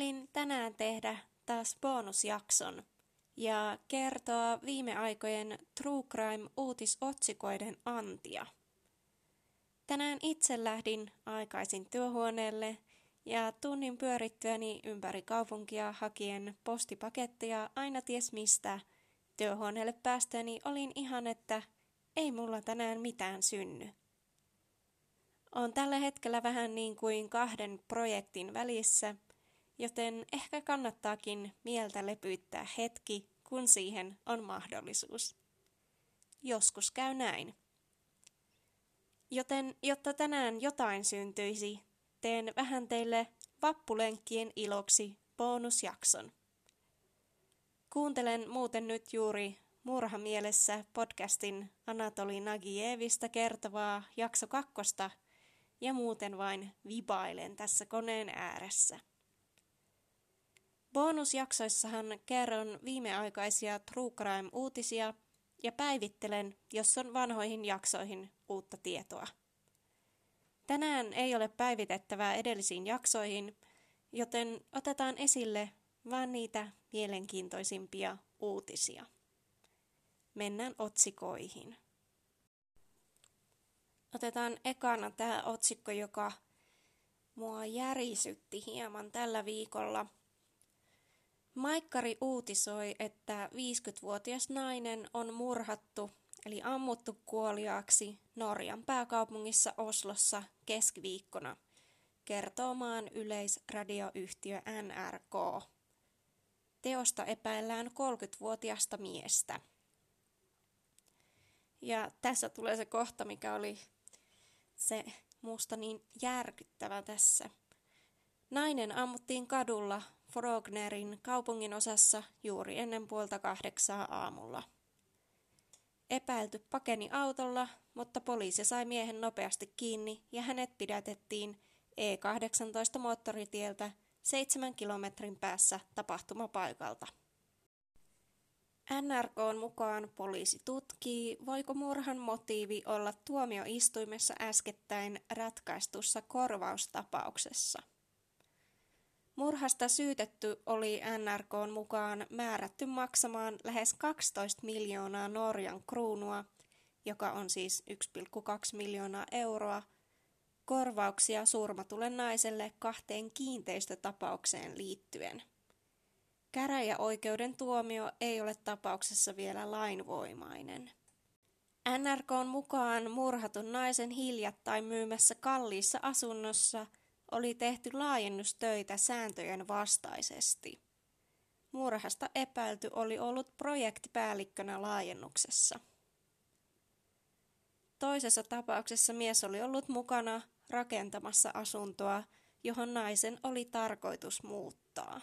Ajattelin tänään tehdä taas bonusjakson ja kertoa viime aikojen True Crime-uutisotsikoiden antia. Tänään itse lähdin aikaisin työhuoneelle ja tunnin pyörittyäni ympäri kaupunkia hakien postipaketteja aina ties mistä. Työhuoneelle päästäni olin ihan, että ei mulla tänään mitään synny. On tällä hetkellä vähän niin kuin kahden projektin välissä, joten ehkä kannattaakin mieltä lepyyttää hetki, kun siihen on mahdollisuus. Joskus käy näin. Joten jotta tänään jotain syntyisi, teen vähän teille vappulenkkien iloksi bonusjakson. Kuuntelen muuten nyt juuri Murhamielessä podcastin Anatoli Nagievista kertovaa jakso kakkosta ja muuten vain vibailen tässä koneen ääressä. Bonusjaksoissahan kerron viimeaikaisia True Crime-uutisia ja päivittelen, jos on vanhoihin jaksoihin uutta tietoa. Tänään ei ole päivitettävää edellisiin jaksoihin, joten otetaan esille vain niitä mielenkiintoisimpia uutisia. Mennään otsikoihin. Otetaan ekana tämä otsikko, joka mua järisytti hieman tällä viikolla. Maikkari uutisoi, että 50-vuotias nainen on murhattu eli ammuttu kuoliaaksi Norjan pääkaupungissa Oslossa keskiviikkona, kertoo maan yleisradioyhtiö NRK. Teosta epäillään 30-vuotiasta miestä. Ja tässä tulee se kohta, mikä oli se musta niin järkyttävä tässä. Nainen ammuttiin kadulla Frognerin kaupungin osassa juuri ennen puolta kahdeksaa aamulla. Epäilty pakeni autolla, mutta poliisi sai miehen nopeasti kiinni ja hänet pidätettiin E18 moottoritieltä seitsemän kilometrin päässä tapahtumapaikalta. NRKn mukaan poliisi tutkii, voiko murhan motiivi olla tuomioistuimessa äskettäin ratkaistussa korvaustapauksessa. Murhasta syytetty oli NRKn mukaan määrätty maksamaan lähes 12 miljoonaa Norjan kruunua, joka on siis 1,2 miljoonaa euroa, korvauksia surmatulle naiselle kahteen kiinteistötapaukseen liittyen. Käräjäoikeuden tuomio ei ole tapauksessa vielä lainvoimainen. NRKn mukaan murhatun naisen hiljattain myymässä kalliissa asunnossa oli tehty laajennustöitä sääntöjen vastaisesti. Murhasta epäilty oli ollut projektipäällikkönä laajennuksessa. Toisessa tapauksessa mies oli ollut mukana rakentamassa asuntoa, johon naisen oli tarkoitus muuttaa.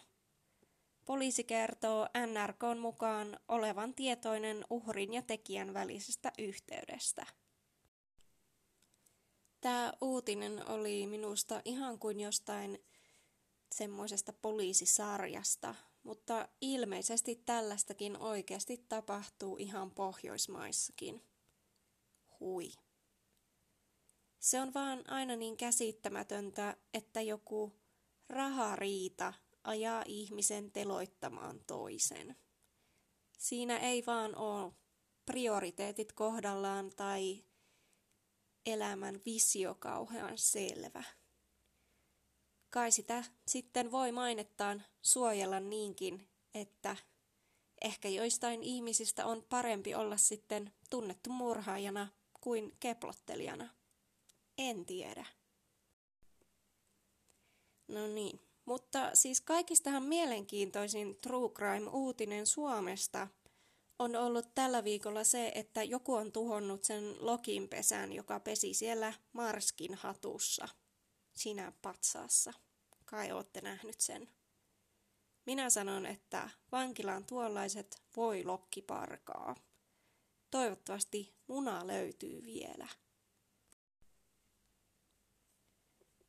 Poliisi kertoo NRKn mukaan olevan tietoinen uhrin ja tekijän välisestä yhteydestä. Tämä uutinen oli minusta ihan kuin jostain semmoisesta poliisisarjasta, mutta ilmeisesti tällaistakin oikeasti tapahtuu ihan Pohjoismaissakin. Hui. Se on vaan aina niin käsittämätöntä, että joku rahariita ajaa ihmisen teloittamaan toisen. Siinä ei vaan ole prioriteetit kohdallaan tai elämän visio kauhean selvä. Kai sitä sitten voi mainettaan suojella niinkin, että ehkä joistain ihmisistä on parempi olla sitten tunnettu murhaajana kuin keplottelijana. En tiedä. No niin. Mutta siis kaikistahan mielenkiintoisin True Crime-uutinen Suomesta on ollut tällä viikolla se, että joku on tuhonnut sen lokinpesän, joka pesi siellä Marskin hatussa, siinä patsaassa. Kai olette nähnyt sen. Minä sanon, että vankilaan tuollaiset voi lokkiparkaa. Toivottavasti muna löytyy vielä.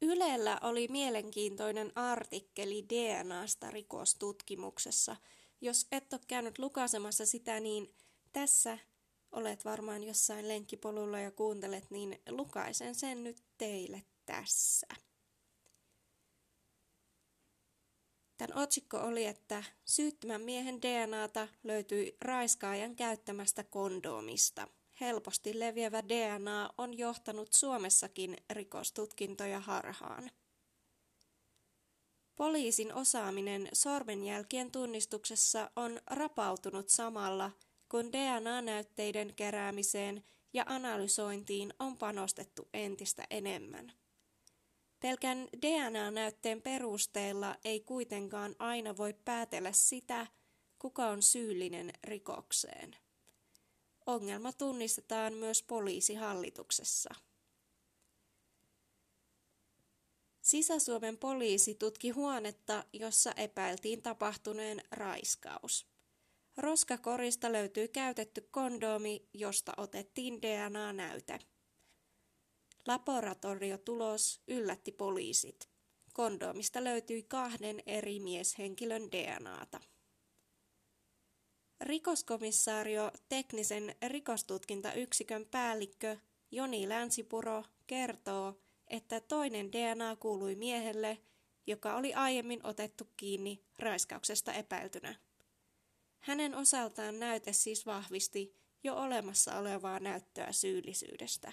Ylellä oli mielenkiintoinen artikkeli DNAsta rikostutkimuksessa. Jos et ole käynyt lukasemassa sitä, niin tässä olet varmaan jossain lenkkipolulla ja kuuntelet, niin lukaisen sen nyt teille tässä. Tämän otsikko oli, että syyttömän miehen DNAta löytyi raiskaajan käyttämästä kondoomista. Helposti leviävä DNA on johtanut Suomessakin rikostutkintoja harhaan. Poliisin osaaminen sormenjälkien tunnistuksessa on rapautunut samalla, kun DNA-näytteiden keräämiseen ja analysointiin on panostettu entistä enemmän. Pelkän DNA-näytteen perusteella ei kuitenkaan aina voi päätellä sitä, kuka on syyllinen rikokseen. Ongelma tunnistetaan myös poliisihallituksessa. Sisä-Suomen poliisi tutki huonetta, jossa epäiltiin tapahtuneen raiskaus. Roskakorista löytyi käytetty kondoomi, josta otettiin DNA-näyte. Laboratoriotulos yllätti poliisit. Kondoomista löytyi kahden eri mieshenkilön DNAta. Rikoskomissaario teknisen rikostutkintayksikön päällikkö Joni Länsipuro kertoo, että toinen DNA kuului miehelle, joka oli aiemmin otettu kiinni raiskauksesta epäiltynä. Hänen osaltaan näyte siis vahvisti jo olemassa olevaa näyttöä syyllisyydestä.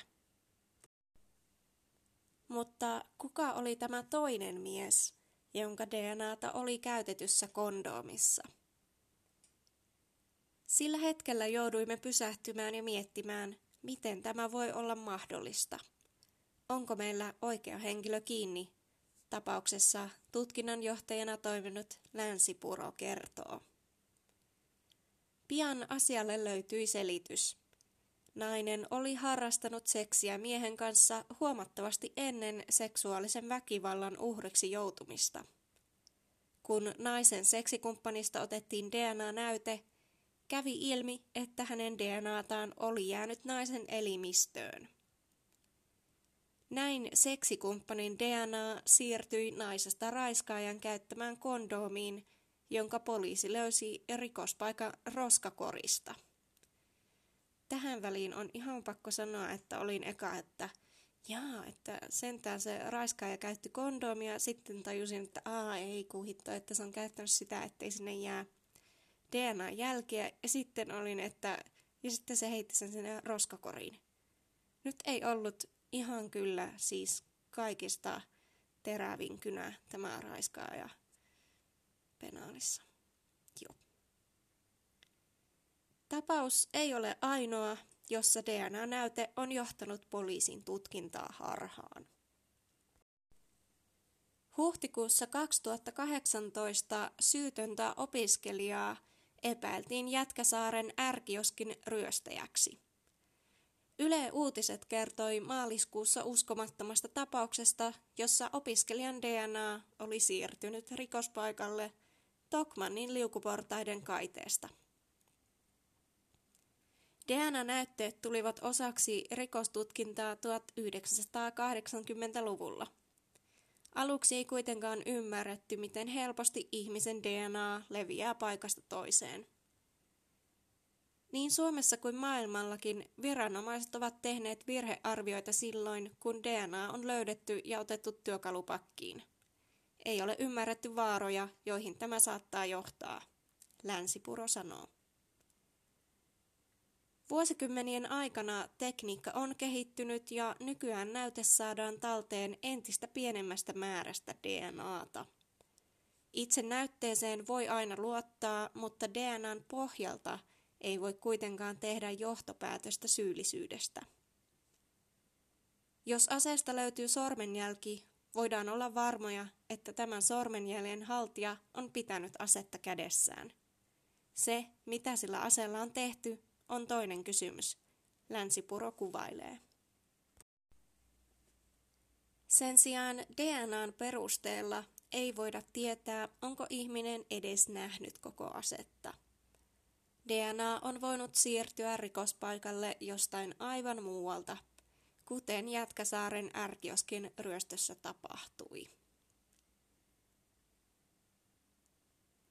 Mutta kuka oli tämä toinen mies, jonka DNAta oli käytetyssä kondoomissa? Sillä hetkellä jouduimme pysähtymään ja miettimään, miten tämä voi olla mahdollista. Onko meillä oikea henkilö kiinni? Tapauksessa tutkinnanjohtajana toiminut Länsipuro kertoo. Pian asialle löytyi selitys. Nainen oli harrastanut seksiä miehen kanssa huomattavasti ennen seksuaalisen väkivallan uhriksi joutumista. Kun naisen seksikumppanista otettiin DNA-näyte, kävi ilmi, että hänen DNAtaan oli jäänyt naisen elimistöön. Näin seksikumppanin DNA siirtyi naisesta raiskaajan käyttämään kondoomiin, jonka poliisi löysi rikospaikan roskakorista. Tähän väliin on ihan pakko sanoa, että olin eka, että jaa, että sentään se raiskaaja käytti kondoomia, sitten tajusin, että aa ei kuhitto, että se on käyttänyt sitä, ettei sinne jää DNA-jälkeä, ja sitten olin, että ja sitten se heitti sen sinne roskakoriin. Nyt ei ollut ihan kyllä siis kaikista terävin kynä tämä raiskaaja penaalissa. Joo. Tapaus ei ole ainoa, jossa DNA-näyte on johtanut poliisin tutkintaa harhaan. Huhtikuussa 2018 syytöntä opiskelijaa epäiltiin Jätkäsaaren ärkioskin ryöstäjäksi. Yle Uutiset kertoi maaliskuussa uskomattomasta tapauksesta, jossa opiskelijan DNA oli siirtynyt rikospaikalle Tokmannin liukuportaiden kaiteesta. DNA-näytteet tulivat osaksi rikostutkintaa 1980-luvulla. Aluksi ei kuitenkaan ymmärretty, miten helposti ihmisen DNA leviää paikasta toiseen. Niin Suomessa kuin maailmallakin viranomaiset ovat tehneet virhearvioita silloin, kun DNA on löydetty ja otettu työkalupakkiin. Ei ole ymmärretty vaaroja, joihin tämä saattaa johtaa, Länsipuro sanoo. Vuosikymmenien aikana tekniikka on kehittynyt ja nykyään näyte saadaan talteen entistä pienemmästä määrästä DNAta. Itse näytteeseen voi aina luottaa, mutta DNAn pohjalta ei voi kuitenkaan tehdä johtopäätöstä syyllisyydestä. Jos aseesta löytyy sormenjälki, voidaan olla varmoja, että tämän sormenjäljen haltija on pitänyt asetta kädessään. Se, mitä sillä aseella on tehty, on toinen kysymys. Länsipuro kuvailee. Sen sijaan DNAn perusteella ei voida tietää, onko ihminen edes nähnyt koko asetta. DNA on voinut siirtyä rikospaikalle jostain aivan muualta, kuten Jätkäsaaren ärkioskin ryöstössä tapahtui.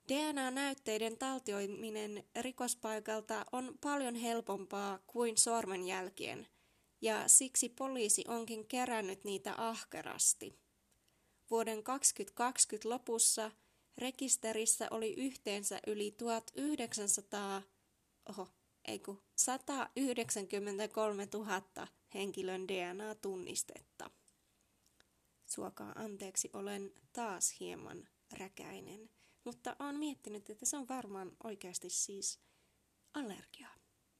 DNA-näytteiden taltioiminen rikospaikalta on paljon helpompaa kuin sormenjälkien, ja siksi poliisi onkin kerännyt niitä ahkerasti. Vuoden 2020 lopussa rekisterissä oli yhteensä yli 1900, oho, ei kun 193 000 henkilön DNA-tunnistetta. Suokaa anteeksi, olen taas hieman räkäinen, mutta olen miettinyt, että se on varmaan oikeasti siis allergia.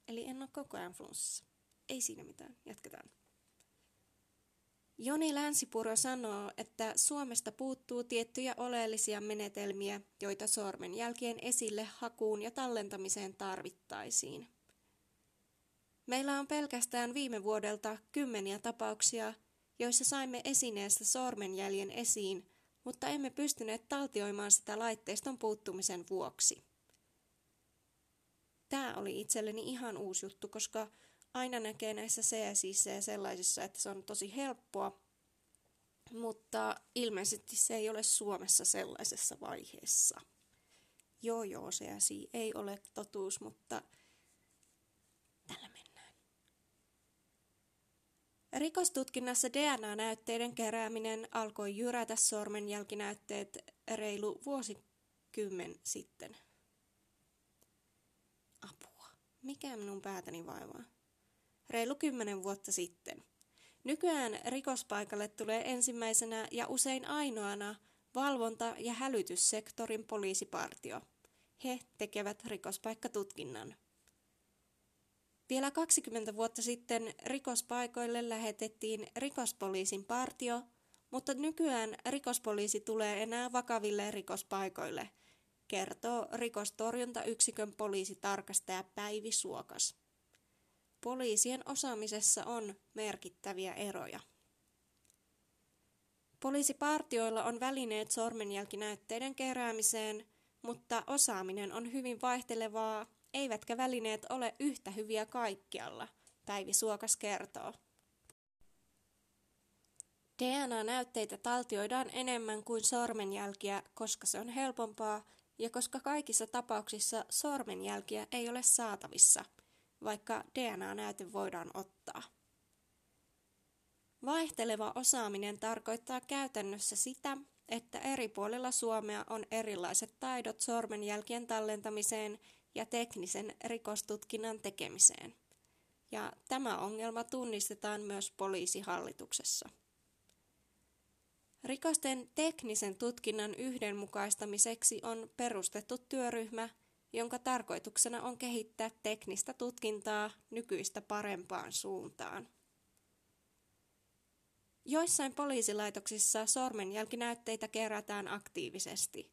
Eli en ole koko ajan flunssassa. Ei siinä mitään, jatketaan. Joni Länsipuro sanoo, että Suomesta puuttuu tiettyjä oleellisia menetelmiä, joita sormenjälkien esille hakuun ja tallentamiseen tarvittaisiin. Meillä on pelkästään viime vuodelta kymmeniä tapauksia, joissa saimme esineestä sormenjäljen esiin, mutta emme pystyneet taltioimaan sitä laitteiston puuttumisen vuoksi. Tämä oli itselleni ihan uusi juttu, koska aina näkee näissä ja sellaisissa, että se on tosi helppoa, mutta ilmeisesti se ei ole Suomessa sellaisessa vaiheessa. Joo, joo, CSI ei ole totuus, mutta tällä mennään. Rikostutkinnassa DNA-näytteiden kerääminen alkoi jyrätä sormenjälkinäytteet reilu vuosikymmen sitten. Apua. Mikä minun päätäni vaivaa? Reilu kymmenen vuotta sitten. Nykyään rikospaikalle tulee ensimmäisenä ja usein ainoana valvonta- ja hälytyssektorin poliisipartio. He tekevät rikospaikkatutkinnan. Vielä 20 vuotta sitten rikospaikoille lähetettiin rikospoliisin partio, mutta nykyään rikospoliisi tulee enää vakaville rikospaikoille, kertoo rikostorjuntayksikön poliisitarkastaja Päivi Suokas poliisien osaamisessa on merkittäviä eroja. Poliisipartioilla on välineet sormenjälkinäytteiden keräämiseen, mutta osaaminen on hyvin vaihtelevaa, eivätkä välineet ole yhtä hyviä kaikkialla, Päivi Suokas kertoo. DNA-näytteitä taltioidaan enemmän kuin sormenjälkiä, koska se on helpompaa ja koska kaikissa tapauksissa sormenjälkiä ei ole saatavissa – vaikka DNA-näyte voidaan ottaa. Vaihteleva osaaminen tarkoittaa käytännössä sitä, että eri puolilla Suomea on erilaiset taidot sormenjälkien tallentamiseen ja teknisen rikostutkinnan tekemiseen. Ja tämä ongelma tunnistetaan myös poliisihallituksessa. Rikosten teknisen tutkinnan yhdenmukaistamiseksi on perustettu työryhmä – jonka tarkoituksena on kehittää teknistä tutkintaa nykyistä parempaan suuntaan. Joissain poliisilaitoksissa sormenjälkinäytteitä kerätään aktiivisesti.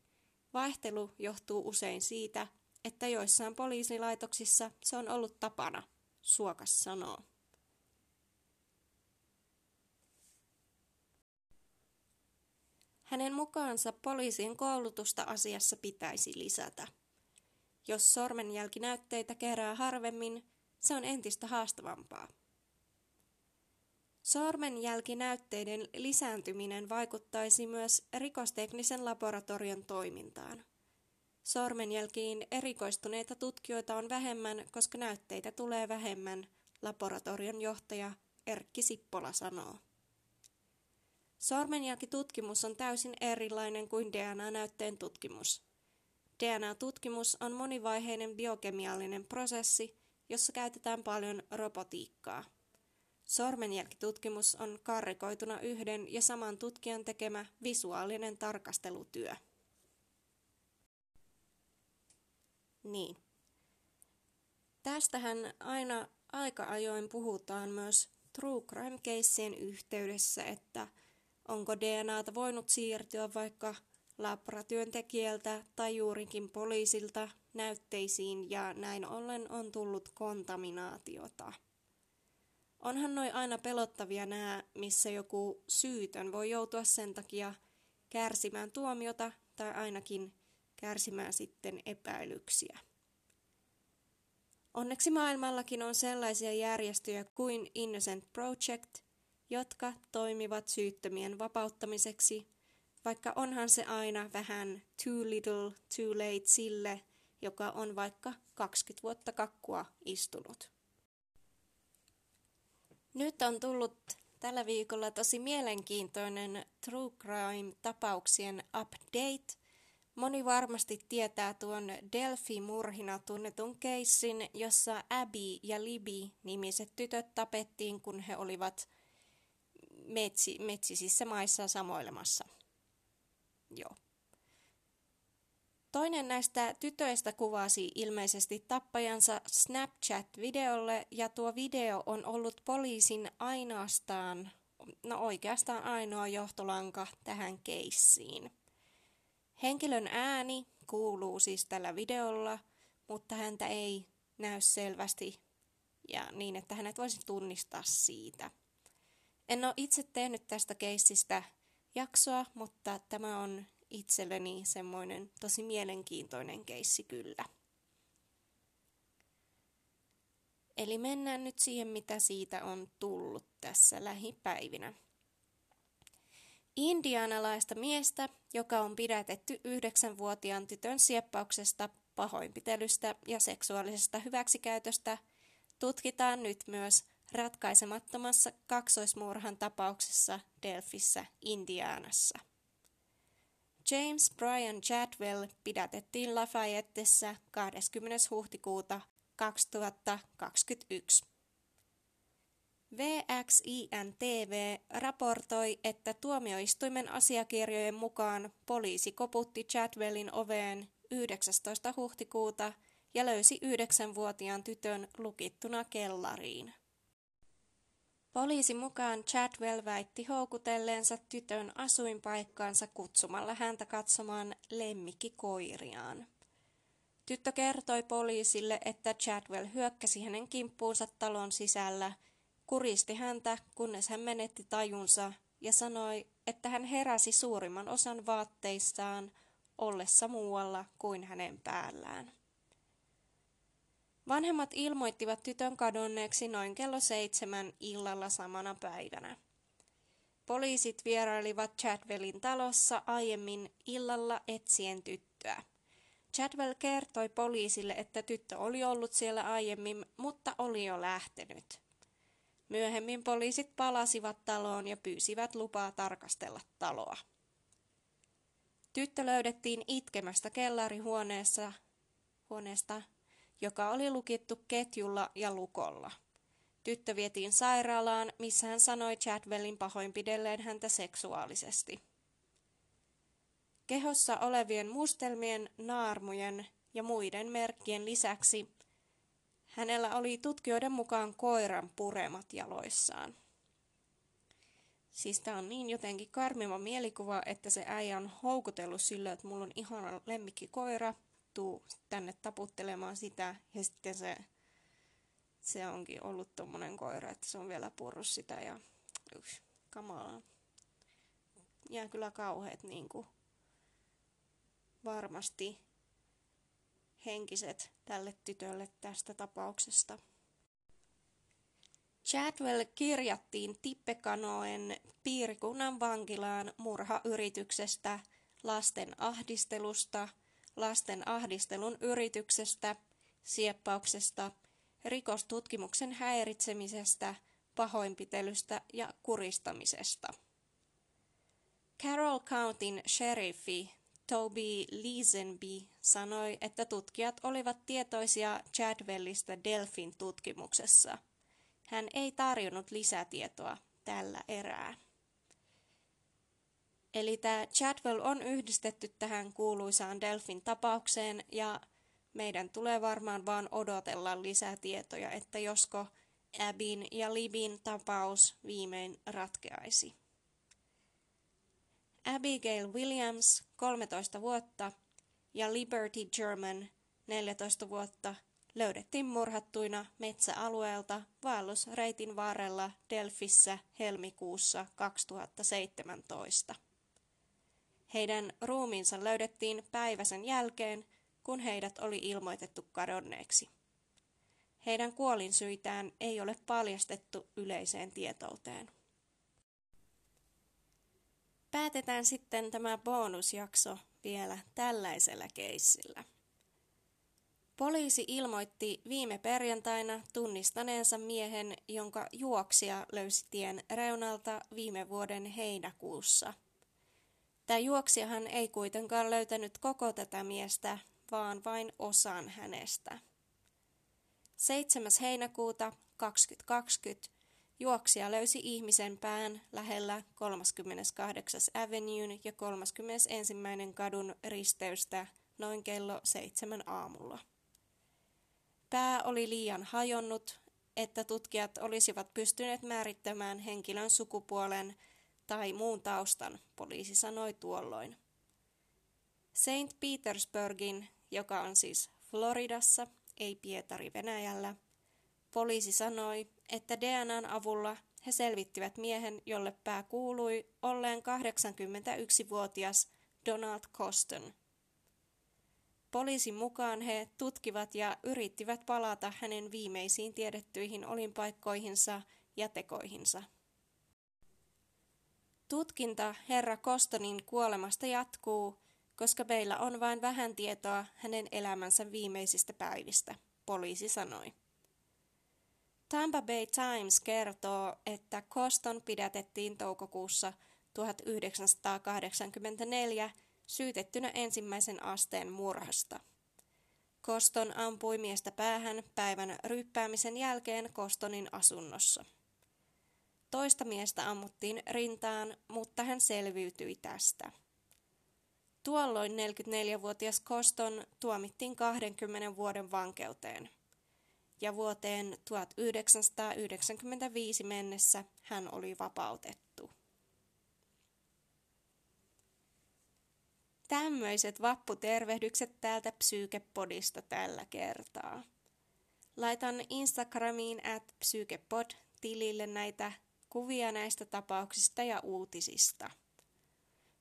Vaihtelu johtuu usein siitä, että joissain poliisilaitoksissa se on ollut tapana, Suokas sanoo. Hänen mukaansa poliisin koulutusta asiassa pitäisi lisätä. Jos sormenjälkinäytteitä kerää harvemmin, se on entistä haastavampaa. Sormenjälkinäytteiden lisääntyminen vaikuttaisi myös rikosteknisen laboratorion toimintaan. Sormenjälkiin erikoistuneita tutkijoita on vähemmän, koska näytteitä tulee vähemmän, laboratorion johtaja Erkki Sippola sanoo. Sormenjälkitutkimus on täysin erilainen kuin DNA-näytteen tutkimus. DNA-tutkimus on monivaiheinen biokemiallinen prosessi, jossa käytetään paljon robotiikkaa. Sormenjälkitutkimus on karrikoituna yhden ja saman tutkijan tekemä visuaalinen tarkastelutyö. Niin. Tästähän aina aika ajoin puhutaan myös true crime-keissien yhteydessä, että onko DNAta voinut siirtyä vaikka labratyöntekijältä tai juurikin poliisilta näytteisiin ja näin ollen on tullut kontaminaatiota. Onhan noin aina pelottavia nämä, missä joku syytön voi joutua sen takia kärsimään tuomiota tai ainakin kärsimään sitten epäilyksiä. Onneksi maailmallakin on sellaisia järjestöjä kuin Innocent Project, jotka toimivat syyttömien vapauttamiseksi – vaikka onhan se aina vähän too little, too late sille, joka on vaikka 20 vuotta kakkua istunut. Nyt on tullut tällä viikolla tosi mielenkiintoinen True Crime-tapauksien update, Moni varmasti tietää tuon Delphi-murhina tunnetun keissin, jossa Abby ja Libby nimiset tytöt tapettiin, kun he olivat metsi, metsisissä maissa samoilemassa. Joo. Toinen näistä tytöistä kuvasi ilmeisesti tappajansa Snapchat-videolle ja tuo video on ollut poliisin ainoastaan, no oikeastaan ainoa johtolanka tähän keissiin. Henkilön ääni kuuluu siis tällä videolla, mutta häntä ei näy selvästi ja niin, että hänet voisi tunnistaa siitä. En ole itse tehnyt tästä keissistä jaksoa, mutta tämä on itselleni semmoinen tosi mielenkiintoinen keissi kyllä. Eli mennään nyt siihen, mitä siitä on tullut tässä lähipäivinä. Indianalaista miestä, joka on pidätetty yhdeksänvuotiaan tytön sieppauksesta, pahoinpitelystä ja seksuaalisesta hyväksikäytöstä, tutkitaan nyt myös ratkaisemattomassa kaksoismurhan tapauksessa Delfissä, Indianassa. James Brian Chadwell pidätettiin Lafayettessä 20. huhtikuuta 2021. VXIN TV raportoi, että tuomioistuimen asiakirjojen mukaan poliisi koputti Chadwellin oveen 19. huhtikuuta ja löysi yhdeksänvuotiaan tytön lukittuna kellariin. Poliisin mukaan Chadwell väitti houkutelleensa tytön asuinpaikkaansa kutsumalla häntä katsomaan lemmikkikoiriaan. Tyttö kertoi poliisille, että Chadwell hyökkäsi hänen kimppuunsa talon sisällä, kuristi häntä, kunnes hän menetti tajunsa ja sanoi, että hän heräsi suurimman osan vaatteistaan ollessa muualla kuin hänen päällään. Vanhemmat ilmoittivat tytön kadonneeksi noin kello seitsemän illalla samana päivänä. Poliisit vierailivat Chadwellin talossa aiemmin illalla etsien tyttöä. Chadwell kertoi poliisille, että tyttö oli ollut siellä aiemmin, mutta oli jo lähtenyt. Myöhemmin poliisit palasivat taloon ja pyysivät lupaa tarkastella taloa. Tyttö löydettiin itkemästä kellarihuoneessa huoneesta joka oli lukittu ketjulla ja lukolla. Tyttö vietiin sairaalaan, missä hän sanoi Chadwellin pahoinpidelleen häntä seksuaalisesti. Kehossa olevien mustelmien, naarmujen ja muiden merkkien lisäksi hänellä oli tutkijoiden mukaan koiran puremat jaloissaan. Siis tää on niin jotenkin karmiva mielikuva, että se äijä on houkutellut sillä, että mulla on ihana koira – tuu tänne taputtelemaan sitä ja sitten se, se onkin ollut tommonen koira, että se on vielä purru sitä ja yks, kamalaa. Ja kyllä kauheet niinku varmasti henkiset tälle tytölle tästä tapauksesta. Chadwell kirjattiin Tippekanoen piirikunnan vankilaan murhayrityksestä, lasten ahdistelusta – lasten ahdistelun yrityksestä, sieppauksesta, rikostutkimuksen häiritsemisestä, pahoinpitelystä ja kuristamisesta. Carroll Countyn sheriffi Toby Leesenby sanoi, että tutkijat olivat tietoisia Chadwellista Delfin tutkimuksessa. Hän ei tarjonnut lisätietoa tällä erää. Eli tämä Chadwell on yhdistetty tähän kuuluisaan Delfin tapaukseen ja meidän tulee varmaan vaan odotella lisätietoja, että josko Abin ja Libin tapaus viimein ratkeaisi. Abigail Williams, 13 vuotta, ja Liberty German, 14 vuotta, löydettiin murhattuina metsäalueelta vaellusreitin varrella Delfissä helmikuussa 2017. Heidän ruumiinsa löydettiin päiväsen jälkeen, kun heidät oli ilmoitettu kadonneeksi. Heidän kuolinsyitään ei ole paljastettu yleiseen tietouteen. Päätetään sitten tämä bonusjakso vielä tällaisella keissillä. Poliisi ilmoitti viime perjantaina tunnistaneensa miehen, jonka juoksia löysi tien reunalta viime vuoden heinäkuussa – Tämä juoksijahan ei kuitenkaan löytänyt koko tätä miestä, vaan vain osan hänestä. 7. heinäkuuta 2020 juoksija löysi ihmisen pään lähellä 38. Avenuen ja 31. kadun risteystä noin kello seitsemän aamulla. Pää oli liian hajonnut, että tutkijat olisivat pystyneet määrittämään henkilön sukupuolen tai muun taustan, poliisi sanoi tuolloin. St. Petersburgin, joka on siis Floridassa, ei Pietari Venäjällä, poliisi sanoi, että DNAn avulla he selvittivät miehen, jolle pää kuului olleen 81-vuotias Donald Coston. Poliisin mukaan he tutkivat ja yrittivät palata hänen viimeisiin tiedettyihin olinpaikkoihinsa ja tekoihinsa. Tutkinta herra Kostonin kuolemasta jatkuu, koska meillä on vain vähän tietoa hänen elämänsä viimeisistä päivistä, poliisi sanoi. Tampa Bay Times kertoo, että Koston pidätettiin toukokuussa 1984 syytettynä ensimmäisen asteen murhasta. Koston ampui miestä päähän päivän ryppäämisen jälkeen Kostonin asunnossa. Toista miestä ammuttiin rintaan, mutta hän selviytyi tästä. Tuolloin 44-vuotias Koston tuomittiin 20 vuoden vankeuteen. Ja vuoteen 1995 mennessä hän oli vapautettu. Tämmöiset vapputervehdykset täältä Psykepodista tällä kertaa. Laitan Instagramiin at psykepod-tilille näitä kuvia näistä tapauksista ja uutisista.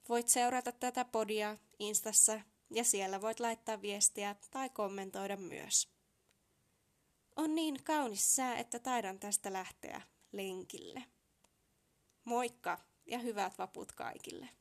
Voit seurata tätä podia Instassa ja siellä voit laittaa viestiä tai kommentoida myös. On niin kaunis sää, että taidan tästä lähteä lenkille. Moikka ja hyvät vaput kaikille!